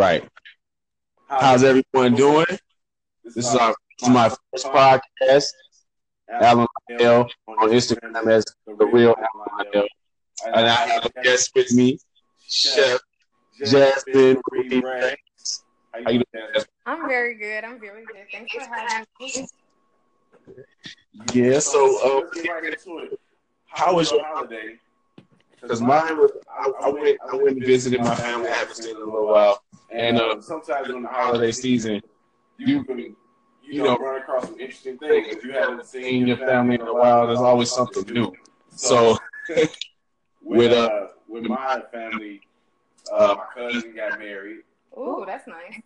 right. How's everyone doing? This is our this is my first podcast. Alan Lyle on Instagram as the real Alan Lyle. And I have a guest with me, Chef Jasmine Reed How you doing, I'm very good. I'm very good. Thanks for having me. Yeah, so uh, let's get right into it. How was your holiday? Because mine was I, I went I went and visited my family. I haven't seen in a little while. And And, uh, uh, sometimes during the Holiday holiday season, you can you you know know, run across some interesting things. If you haven't seen your family in a while, there's always something new. So So with uh with my family, uh, Uh, my cousin got married. Ooh, that's nice.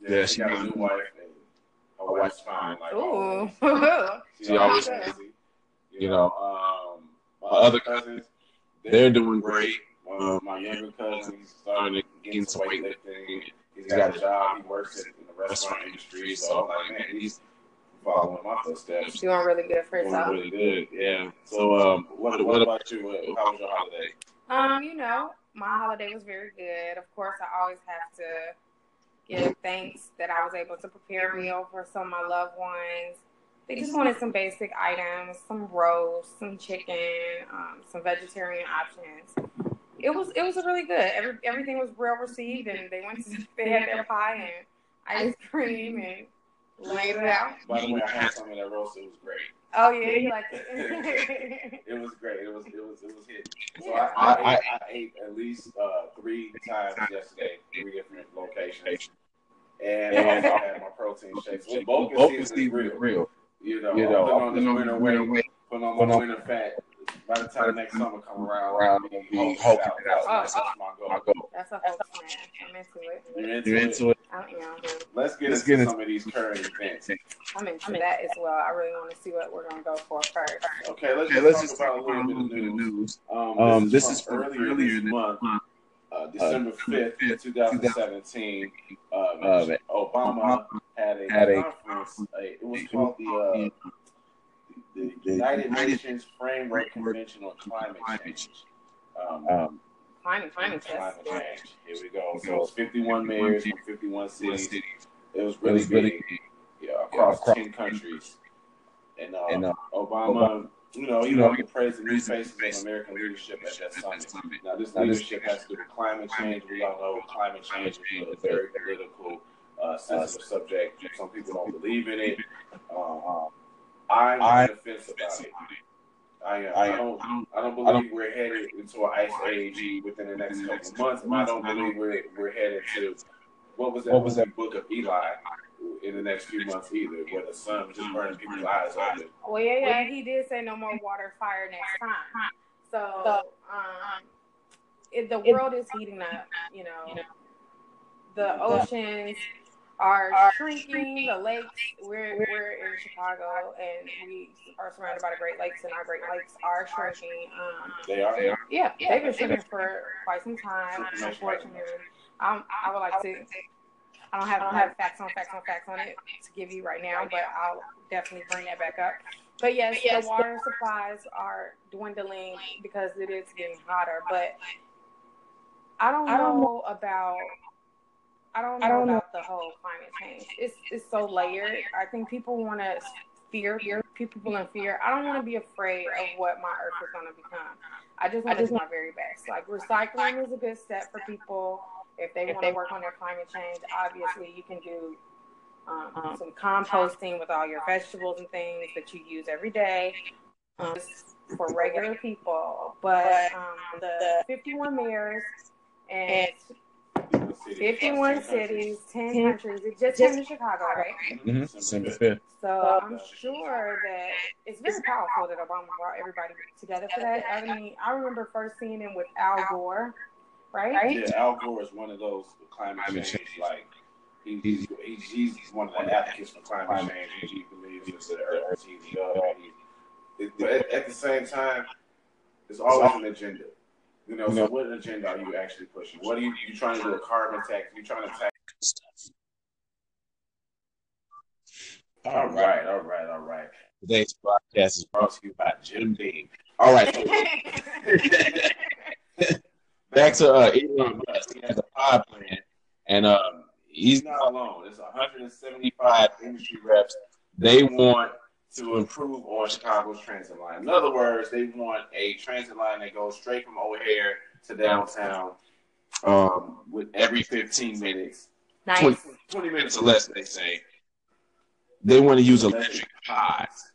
Yeah, she she got a new wife. And her wife's fine. Like Ooh. always. She She always always is. busy. You know, um, my my other other cousins, they're doing great. Um, my younger cousin, he's starting to get into Getting some weightlifting. He's got a job. He works in, in the restaurant industry. So I'm like, man, he's following my footsteps. Doing really good for Doing really good. Yeah. So, um, what, what about you? How was your holiday? Um, you know, my holiday was very good. Of course, I always have to give thanks that I was able to prepare a meal for some of my loved ones. They just wanted some basic items, some roast, some chicken, um, some vegetarian options. It was it was really good. Every, everything was well received, and they went to they had their pie and ice cream and laid it out. By the way, I had some of that roast. It was great. Oh yeah, you liked it. It was great. It was it was it was hit. So Yeah. I, I, I- ate, I ate at least uh, three times yesterday, three different locations. And I also had my protein shakes. Well, both Both can is see real. real. You know, You I'm know, putting on this I'm winter winter weight, weight. putting on Putting my on- winter fat. By the time next summer come around, Around, I'll be be hulking hulking it it out. out. That's, that's my goal. My goal. That's a whole smash. I'm into it. You're into, You're it. into it. I am. Let's get Let's into get into- some of these current events. I'm into that as well. I really want to see what we're gonna go for first. Okay, let's, Okay, just, let's talk just about talk a little about a bit little of bit of news. news. Um, Um, this, this is is from from earlier earlier this this month, month, uh, December December 5th, 5th, 2017. Uh, Uh, Obama had a had conference. A, it was called the, uh, the the United United Nations Framework Convention on Climate Change. Um, Um, Climate, climate climate change. Here we go. So it's 51 mayors from 51 cities. cities. It was It really was really big. Yeah, across across- 10 countries. And, uh, and uh, Obama, you know, he you know, wanted to praise the new faces of American leadership at that summit. Now, this Now, this- leadership has to do with climate change. We all know climate change is a very political, uh, sensitive subject. Some people don't believe in it. Um, I'm on the fence about it. I, am. I don't. I don't believe we're headed into an ice age within the next couple of months, I don't believe we're we're headed to what was that What was movie Book of Eli in the next few months either, where the sun was just burning people's eyes open. Well, yeah, yeah. He did say no more water, fire next time. So, um, if the world is heating up, you know, the oceans are shrinking. The lakes. We're we're in Chicago, and we are surrounded by the Great Lakes, and our Great Lakes are shrinking. Um, They are. They are. Yeah, they've been shooting for quite some time. Unfortunately, um, I would like to. I don't have I don't have facts on facts on facts on it to give you right now, but I'll definitely bring that back up. But yes, the water supplies are dwindling because it is getting hotter. But I don't, I don't know about. I don't know about the whole climate change. It's it's so layered. I think people want to fear people in fear. I don't want to be afraid of what my earth is going to become. I just want to do my very best. Like recycling is a good step for people if they want to work on their climate change. Obviously, you can do um, some composting with all your vegetables and things that you use every day um, for regular people. But um, the 51 mayors and 51 cities, 10 countries. It just came to Chicago, right? mm-hmm. December 5th. So I'm sure that it's very powerful that Obama brought everybody together for that. I mean, I remember first seeing him with Al Gore, right? Yeah, Al Gore is one of those climate Climate change, change. like he's, he's he's one of the advocates for climate change. He believes that the earth is up. he- But at, at the same time, there's always an agenda. You know, so what agenda are you actually pushing? What are you you trying to do a carbon tax? You trying to tax? Stuff. All right, all right, all right. Today's podcast is brought to you by Jim Beam. All right. Back to uh, Elon Musk. He has a pod plan, and um, he's not alone. There's 175 industry reps. They want to improve on Chicago's transit line. In other words, they want a transit line that goes straight from O'Hare to downtown um, with every 15 minutes. Nice. 20, 20 minutes or less, they say. They want to use electric pods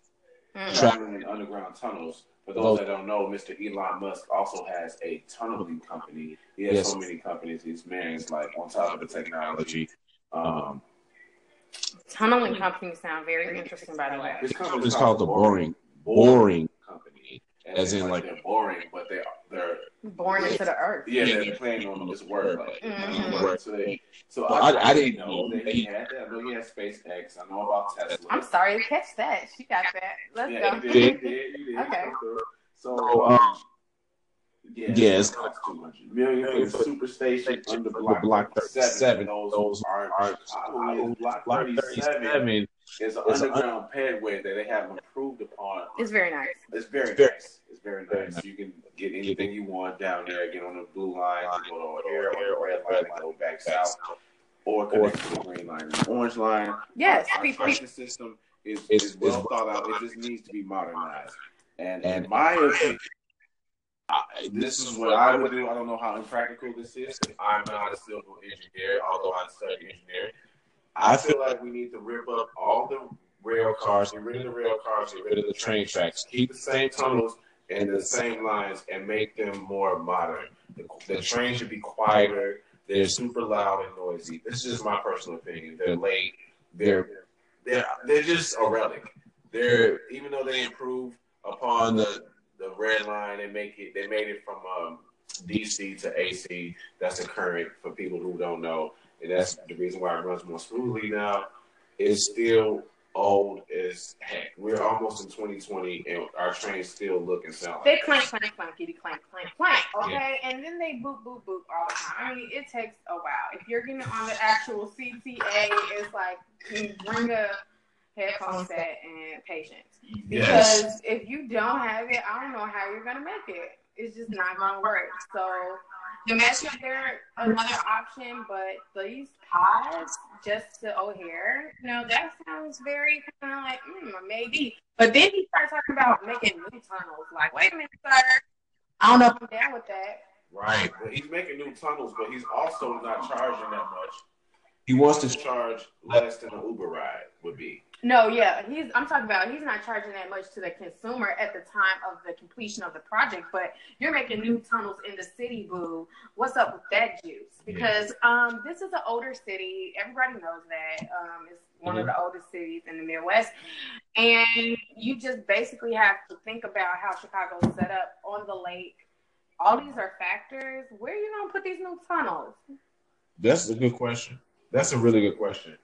Mm. traveling in underground tunnels. For those that don't know, Mr. Elon Musk also has a tunneling company. He has Yes. so many companies. This man is like on top of the technology. Um, Tunneling companies sound very interesting, by the way. his company It's called the Boring Boring Company, As in, like- they're boring, but they they're Born into the earth. yeah they're playing on this word. Like, Mhm. So, they, so Well, I, I- I didn't know know that he had that. I know he had SpaceX. I know about Tesla. I'm sorry to catch that. She got that. Let's Yeah, go. you did, you did, you did. Okay. So, So, um, yeah, yeah, it's- it costs 200 million for the superstation under for block, block 37. 37. Those, Those aren't, aren't I believe block Block 37 37 is an is an underground pedway that they have improved upon. It's very nice. It's very It's very- nice. It's very very nice. nice. You can get anything you want down there. Get on the blue line, to go to O'Hare, or the red line, and go back south, or connect to the green line, the orange line. Yes. Our People, parking system is, is well it's- thought out. It just needs to be modernized. And, And- in my opinion, I- this is what I would do. I don't know how impractical this is. I'm not a civil engineer, although I study engineering. I feel like we need to rip up all the rail cars, get rid of the rail cars, get rid of the train tracks, keep the same tunnels and the same lines, and make them more modern. The, the train should be quieter. They're super loud and noisy. This is my personal opinion. They're late. They're they're they're just a relic. They're even though they improved upon the the red line They make it they made it from um, DC to AC. That's the current for people who don't know, and that's the reason why it runs more smoothly now. It's still old as heck. We're almost in 2020, and our trains still look and sound they like clank, clank, clankety, clank, clank, clank. Okay, and then they boop, boop, boop all the time. I mean, it takes a while. If you're getting on the actual CTA, it's like you bring a headphone set and patience. Because Yes. if you don't have it, I don't know how you're gonna make it. It's just not gonna work. So the Metro, they're another option, but these pods just to O'Hare, you know, that sounds very kind of like mm, maybe. But then he starts talking about making new tunnels. Like, wait a minute, sir. I don't know if I'm down with that. Right. But he's making new tunnels, but he's also not charging that much. He wants to to charge less than an Uber ride would be. No, yeah, he's. I'm talking about he's not charging that much to the consumer at the time of the completion of the project, but you're making new tunnels in the city, boo. What's up with that juice? Because um, this is an older city. Everybody knows that. Um, it's one of the oldest cities in the Midwest, and you just basically have to think about how Chicago's set up on the lake. All these are factors. Where are you gonna put these new tunnels? That's a good question. That's a really good question.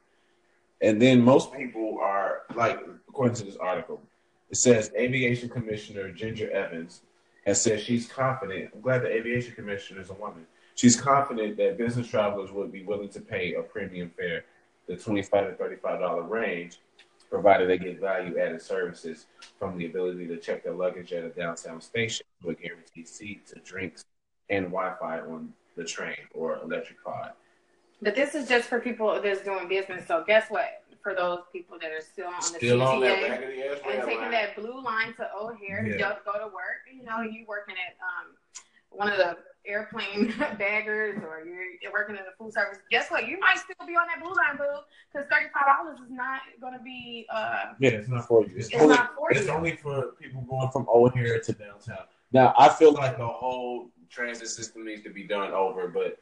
And then most people are like, according to this article, it says Aviation Commissioner Ginger Evans has said she's confident. I'm glad the Aviation Commissioner is a woman. She's confident that business travelers would be willing to pay a premium fare, the twenty-five to thirty-five dollar range, provided they get value-added services from the ability to check their luggage at a downtown station to a guaranteed seat to drinks and Wi-Fi on the train or electric pod. But this is just for people that's doing business. So guess what? For those people that are still on Still the on that CTA raggedy ass and taking line. that blue line to O'Hare to Yeah. go, go to work, you know, you working at um one of the airplane baggers or you're, you're working in the food service. Guess what? You might still be on that blue line, boo, because thirty five dollars is not going to be. uh Yeah, it's not for you. It's, It's only, not for it's you. only for people going from O'Hare to downtown. Now, I feel like the whole transit system needs to be done over, but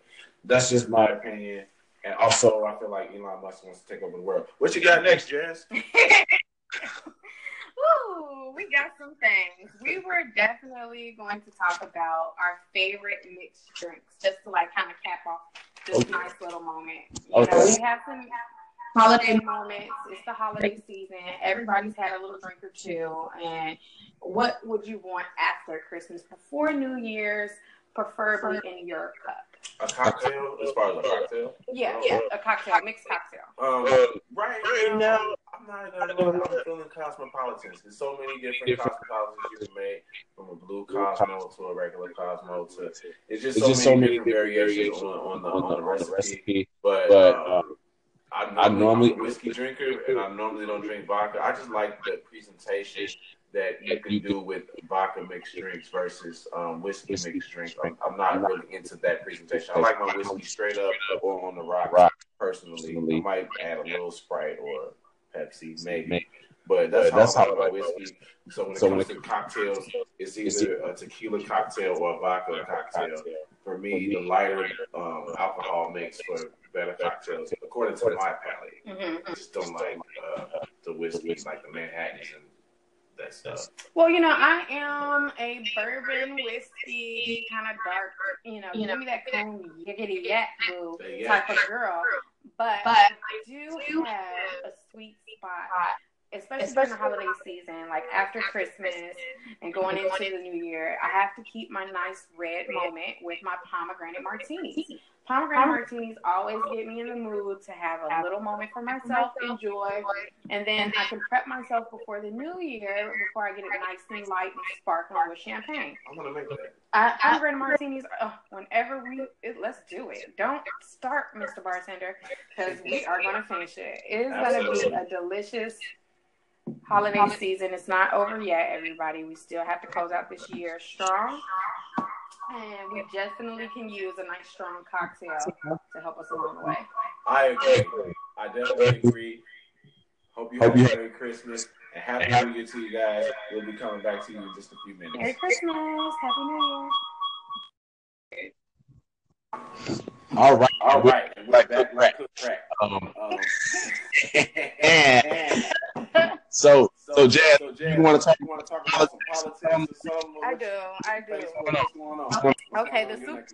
that's just my opinion. And also, I feel like Elon Musk wants to take over the world. What you got next, Jazz? Ooh, we got some things. We were definitely going to talk about our favorite mixed drinks, just to like kind of cap off this Okay. nice little moment. You Okay. know, we have some holiday moments. It's the holiday season. Everybody's had a little drink or two. And what would you want after Christmas, before New Year's, preferably in your cup? A cocktail, as far as a cocktail. Yeah, yeah, a cocktail, mixed cocktail. Um, right, Right now, now, I'm not gonna. I'm feeling cosmopolitans. There's so many different, different cosmopolitans you can make, from a blue Cosmo to a regular Cosmo to. It's just, it's so, just many so many different variations on, on, the, on, the, on the recipe. But, but uh, um, I normally, I normally I'm a whiskey drinker, and I normally don't drink vodka. I just like the presentation that you can do with vodka mixed drinks versus um, whiskey mixed drinks. I'm, I'm, not really into that presentation. I like my whiskey straight up or on the rock. Personally, I might add a little Sprite or Pepsi, maybe. But that's, that's how I like whiskey. So when it so comes to cocktails, it's either a tequila cocktail or a vodka cocktail. For me, the lighter um, alcohol makes for better cocktails, according to my palate. I just don't like uh, the whiskey, like the Manhattans and that stuff. Well, you know, I am a bourbon whiskey kind of dark, you know, you give me that cool yiggity yak boo type of girl. But, but I do have a sweet spot especially, especially during the holiday season, like after Christmas and going into the new year, I have to keep my nice red moment with my pomegranate martinis. Pomegranate martinis always get me in the mood to have a little moment for myself, enjoy, and then I can prep myself before the new year before I get it nice and light and sparkling with champagne. I'm gonna make that. I, pomegranate martinis. Oh, whenever we, it, let's do it. Don't start, Mr. Bartender, because we are gonna finish it. It is gonna be a delicious holiday season is not over yet, everybody. We still have to close out this year strong. And we definitely can use a nice strong cocktail to help us along the way. I agree. I definitely agree. Hope you have a Merry Christmas and Happy New Year to you guys. We'll be coming back to you in just a few minutes. Merry Christmas. Happy New Year. All right. All right. We're back like crack. Um, um, So, so, Jazz, so Jazz you want to talk, you want to talk about politics or something? I do. I do. What's going on? Okay, the super,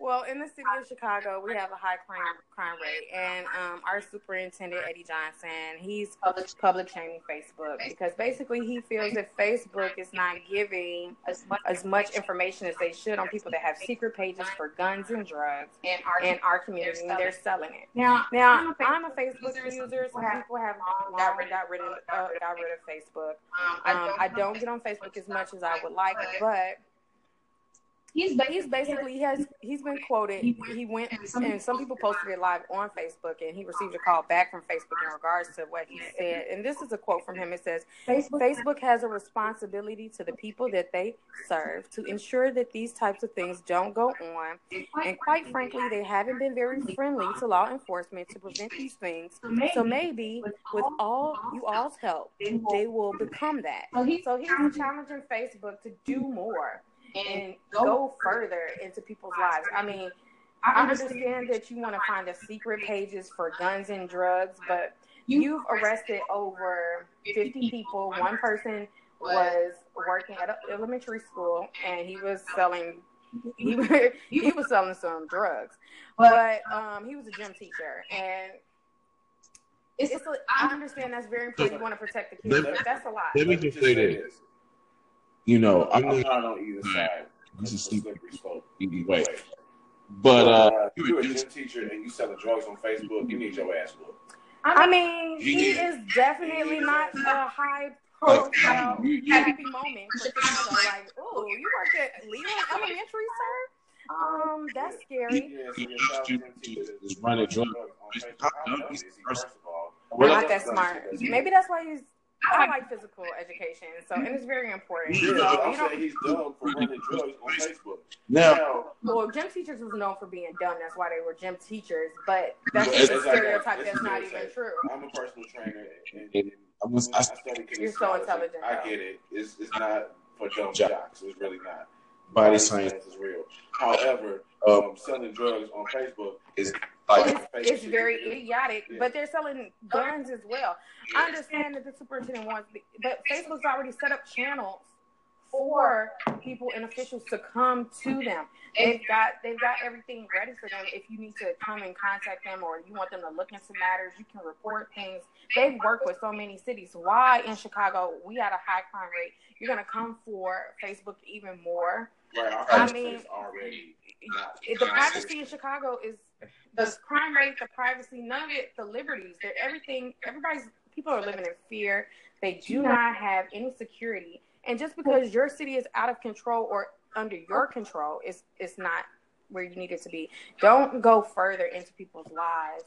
well, in the city of Chicago, we have a high crime crime rate, and um, our superintendent Eddie Johnson, he's public public shaming Facebook because basically he feels that Facebook is not giving as much, as much information as they should on people that have secret pages for guns and drugs in our, in our community, and they're selling it. Now, now I'm a Facebook user. Some people have got rid, got rid of uh, got rid of Facebook. Um, I don't get on Facebook as much as I would like, but he's he's basically he has he's been quoted. He went and some people posted it live on Facebook, and he received a call back from Facebook in regards to what he said. And this is a quote from him. It says, "Facebook has a responsibility to the people that they serve to ensure that these types of things don't go on. And quite frankly, they haven't been very friendly to law enforcement to prevent these things. So maybe with all you all's help, they will become that. So he's challenging Facebook to do more." And go further into people's lives. I mean, I understand that you want to find the secret pages for guns and drugs, but you've arrested over 50 people. One person was working at an elementary school and he was selling he, he was selling some drugs. But um, he was a gym teacher and it's, it's a, I understand that's very important. You want to protect the kids, but that's a lot. Let me just say this you know, I'm, I'm not on either side. This is slippery slope either way. But uh, uh you're a gym teacher and you selling drugs on Facebook. You need your ass whooped. I mean, he is definitely not a high profile happy moment for people like, oh, you work at Leland Elementary, sir? Um, that's scary. Is running drugs. Not that smart. Maybe that's why he's I like physical education, so and it's very important. Yeah, so, I'm saying he's dumb for running drugs on Facebook. Now, well, gym teachers was known for being dumb. That's why they were gym teachers. But that's just a stereotype that's not even true. I'm a personal trainer, and, and I, was, I studied You're so intelligent. I get it. It's, it's not for dumb jocks. It's really not. Body science is real. However, um, selling drugs on Facebook is like it's, it's very idiotic, yeah. but they're selling guns as well. I understand that the superintendent wants, but Facebook's already set up channels for people and officials to come to them. They've got they've got everything ready for them. If you need to come and contact them, or you want them to look into matters, you can report things. They've worked with so many cities. Why in Chicago we had a high crime rate? You're gonna come for Facebook even more. Right, I mean, already the privacy in Chicago is the crime rate, the privacy, none of it, the liberties, that everything, everybody's people are living in fear. They do not have any security. And just because your city is out of control or under your oh. control, is it's not where you need it to be. Don't go further into people's lives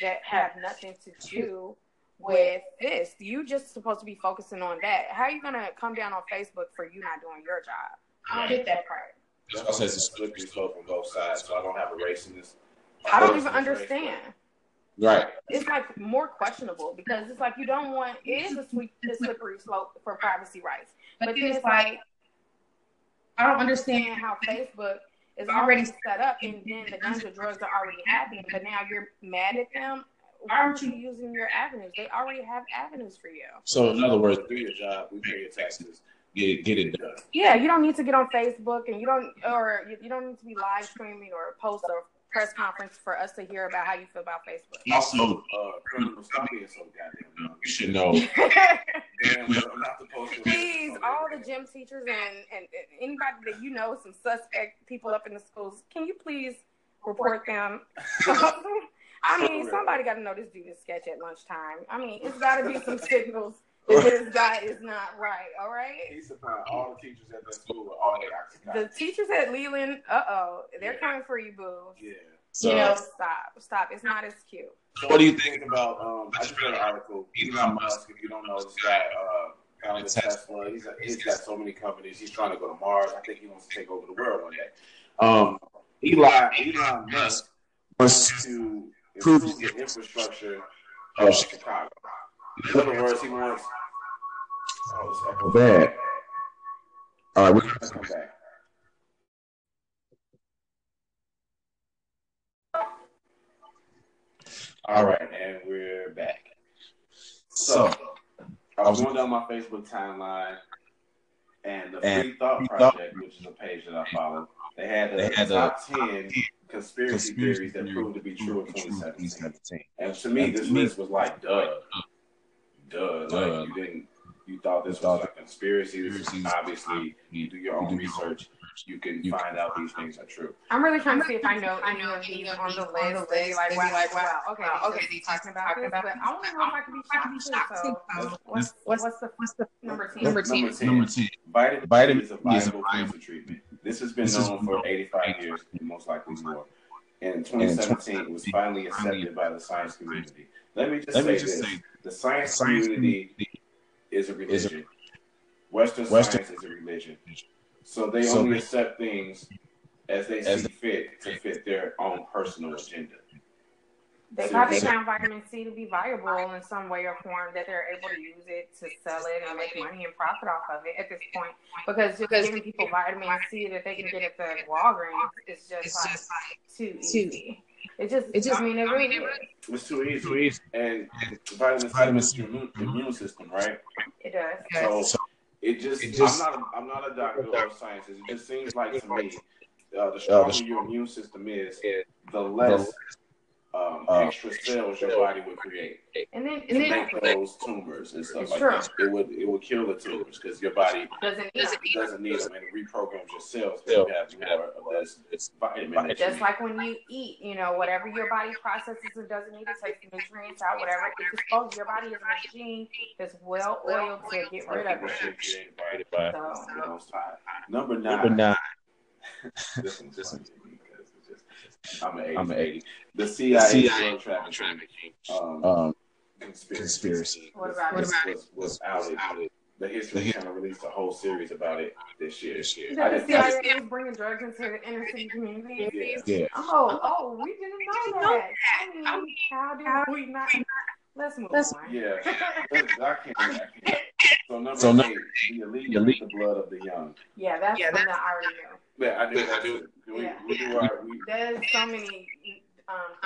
that have nothing to do with this. You just supposed to be focusing on that. How are you gonna come down on Facebook for you not doing your job? I don't get that part. That's why I said it's a slippery slope on both sides. So I don't have a race in this. I don't even understand. Right. It's like more questionable because it's like you don't want it is a sweet a slippery slope for privacy rights. But then it's like I don't understand how Facebook is already set up and then the guns and drugs are already happening, but now you're mad at them. Why aren't you using your avenues? They already have avenues for you. So in other words, do your job. We pay your taxes. get get it done. Yeah, you don't need to get on Facebook and you don't or you, you don't need to be live streaming or post a press conference for us to hear about how you feel about Facebook. Also, Uh, Colonel, stop being so goddamn young. you should know. Damn, I'm not supposed to. please, all the gym teachers and, and, and anybody that you know, some suspect people up in the schools, can you please report them? I mean, somebody got to know this dude is sketch at lunchtime. I mean, it's got to be some signals that this guy is not right. All right. He supplying all the teachers at that school with all their The oxycontin. teachers at Leland, uh oh, they're Yeah. coming for you, boo. Yeah. So, you know, stop, stop. It's not as cute. So What do you think about? Um, I just read an article. Elon Musk, if you don't know, this guy uh, founded Tesla. He's he's got so many companies. He's trying to go to Mars. I think he wants to take over the world one day. Um, Elon Elon Musk wants to improve the infrastructure of Chicago. In other words, he wants. Oh, bad. All right, we're Let's come back. All right, and we're back. So, I was going down my Facebook timeline, and the And Free Thought Project, which is a page that I follow, they had the They had the top 10 conspiracy, conspiracy theories that proved to be true in 2017. 2017. And to me, And this me- list was like, duh. Duh. Duh. Like, you didn't, you thought this was a conspiracy. This is obviously, you do your own research, you can You- find out these things are true. I'm really trying to see if I know any of these on the list. Maybe like, wow, like, wow, okay, okay, these talking about this, but I want to know if I can be shocked too. So, what's what's the what's the number ten? Number 10. Number 10. Vitamin, Vitamin C is a C is a viable viable cancer treatment. This has been This known for 85 years, and most likely more. And in 2017, it was finally accepted by the science community. Let me just Let say me just this: say, the science, science community is a is a- religion. Western, Western- science is a religion. So they So only they- accept things as they As see fit to fit their own personal agenda. They probably So- found vitamin C to be viable in some way or form that they're able to use it to sell it and make money and profit off of it at this point. Because just giving people vitamin C that they can get at the Walgreens is just like too easy. It just, it just, I mean, it really is. It's too easy. Too easy. And vitamin C Vitamin is your immune, immune system, right? It does. So So- it just, It just- I'm not a, I'm not a doctor or scientist. It just seems like to me, uh, the stronger your immune system is, the less um, Uh, extra cells your body would create And then, to and then make those tumors and stuff like true. that. It would it would kill the tumors because your body doesn't need it. doesn't need them and it reprograms your cells to have more of this It's vitamin. that you Just need. like when you eat, you know, whatever your body processes and doesn't need to take the nutrients out, whatever it disposes, your body is a machine that's well oiled to get rid of it. should be. So, to those times. Number Number nine. nine. This one's funny to me because it's just I'm an 80. I'm an 80. The CIA, CIA drug trafficking um, Um, conspiracy, conspiracy. what about was, it? was, was outed. The History The- Channel released a whole series about it this year. This year. You said I the didn't- CIA is bringing drugs into the inner city community. Yeah. Yeah. Oh, oh, we didn't know that. I mean, how did we not? Let's move on. Yeah, I can't. I can't. So number So eight, number the elite elite- the blood of the young. yeah, that's something that I already knew. Yeah, I do. Yeah, I I do. do. We, Yeah. we do our. We, There's so many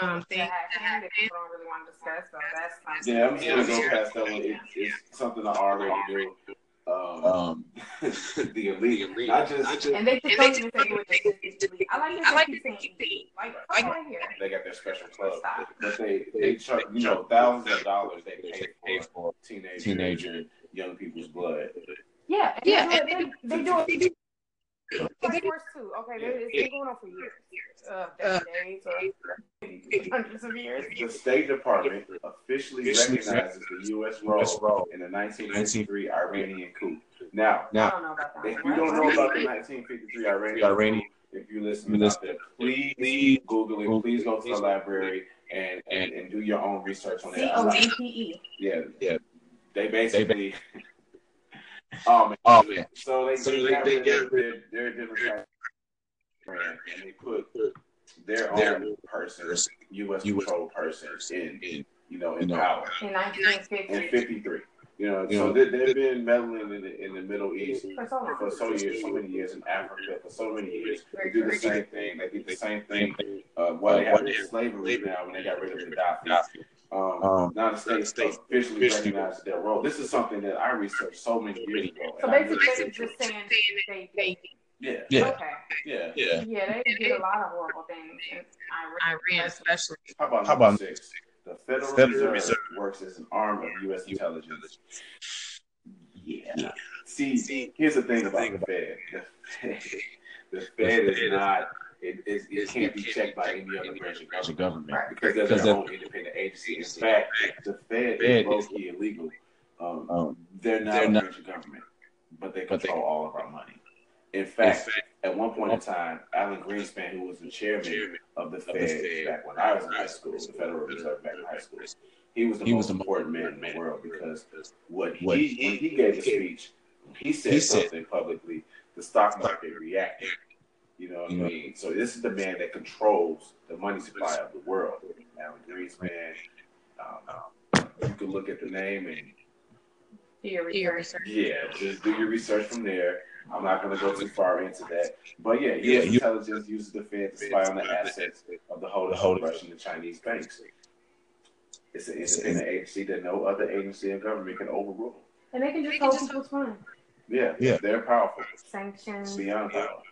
um, things that happen that people don't really want to discuss, so that's fine. yeah, I'm just gonna go past that one. It, it's something I already do. Um, Um, the elite, not just And they just don't even say what they just I like. I like keep saying. Like, like right here. they got their special club, Stop. but they they charge you know thousands of dollars they pay pay for for teenagers Teenager. and young people's blood. Yeah, and Yeah, They, do it- they, they do it. They do it too. Okay, they, it's been going on for years. Uh, decades or hundreds of years. The State Department officially recognizes the U.S. role in the 1953 Iranian coup. Now, I don't know about that. if you don't know about the 1953 Iranian coup, if you listen to this, please Google it. Please go to the library and, and, and do your own research on C it. O D P E. Yeah, yeah. They basically. Oh man. Oh man. So they, So they, they- got they rid get of their, their Democratic brand and they put their Their own person, person, U.S. US controlled person, in in you know in you know, power In in 1950. 53. You know, You so know, they, they've been meddling in the, in the Middle East For so long. for so years, so many years in Africa for so many years. They do the same thing. They do the same thing. Uh, why they have slavery now when they got rid of the Gaddafi. Um, Um, now the states states officially officially recognize their role. This is something that I researched so many years ago. So basically, really- they're just saying they, they, yeah, Yeah. okay. yeah. yeah. Yeah, they did a lot of horrible things in Iran. Iran, especially. How about How number about- six? The Federal, Federal Reserve, Reserve works as an arm of U.S. intelligence. Yeah. See, here's the thing about the Fed. The Fed, the Fed is not. It, it, it can't be checked by any other branch of government government. because they're Because their own independent agency. In fact, the Fed is low-key illegal. Um, Um, they're not they're a branch of government, but they But they- control all of our money. In fact, at one point in time, Alan Greenspan, who was the chairman of the Fed back when I was in high school, the Federal Reserve back in high school, he was the He most was the important man in the world because what he he- when he gave a speech, He said- something publicly, the stock market reacted. You know what You I know. mean? So this is the man that controls the money supply of the world. Alan Greenspan. Um, you can look at the name and Do your Do your research. research. yeah, just do your research from there. I'm not going to go too far into that, but yeah, Yeah, U.S. you- intelligence uses the Fed to spy on the assets of the holders of Russian and Chinese banks. It's an independent agency that no other agency in government can overrule. And they can just hold people's money. Yeah, Yeah. they're powerful, Sanctions. beyond power.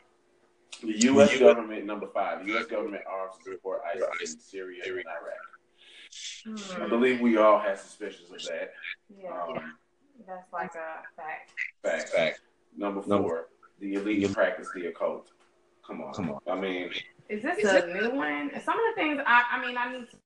The U.S. government, number five, the U.S. government arms to support ISIS in Syria and Iraq. I Hmm. believe we all have suspicions of that. Yeah, Um, that's like a fact. Fact. fact. Number Number- four, the elite practice the occult. Come on. Come on. I mean, Is this a new one? Some of the things I, I mean, I need to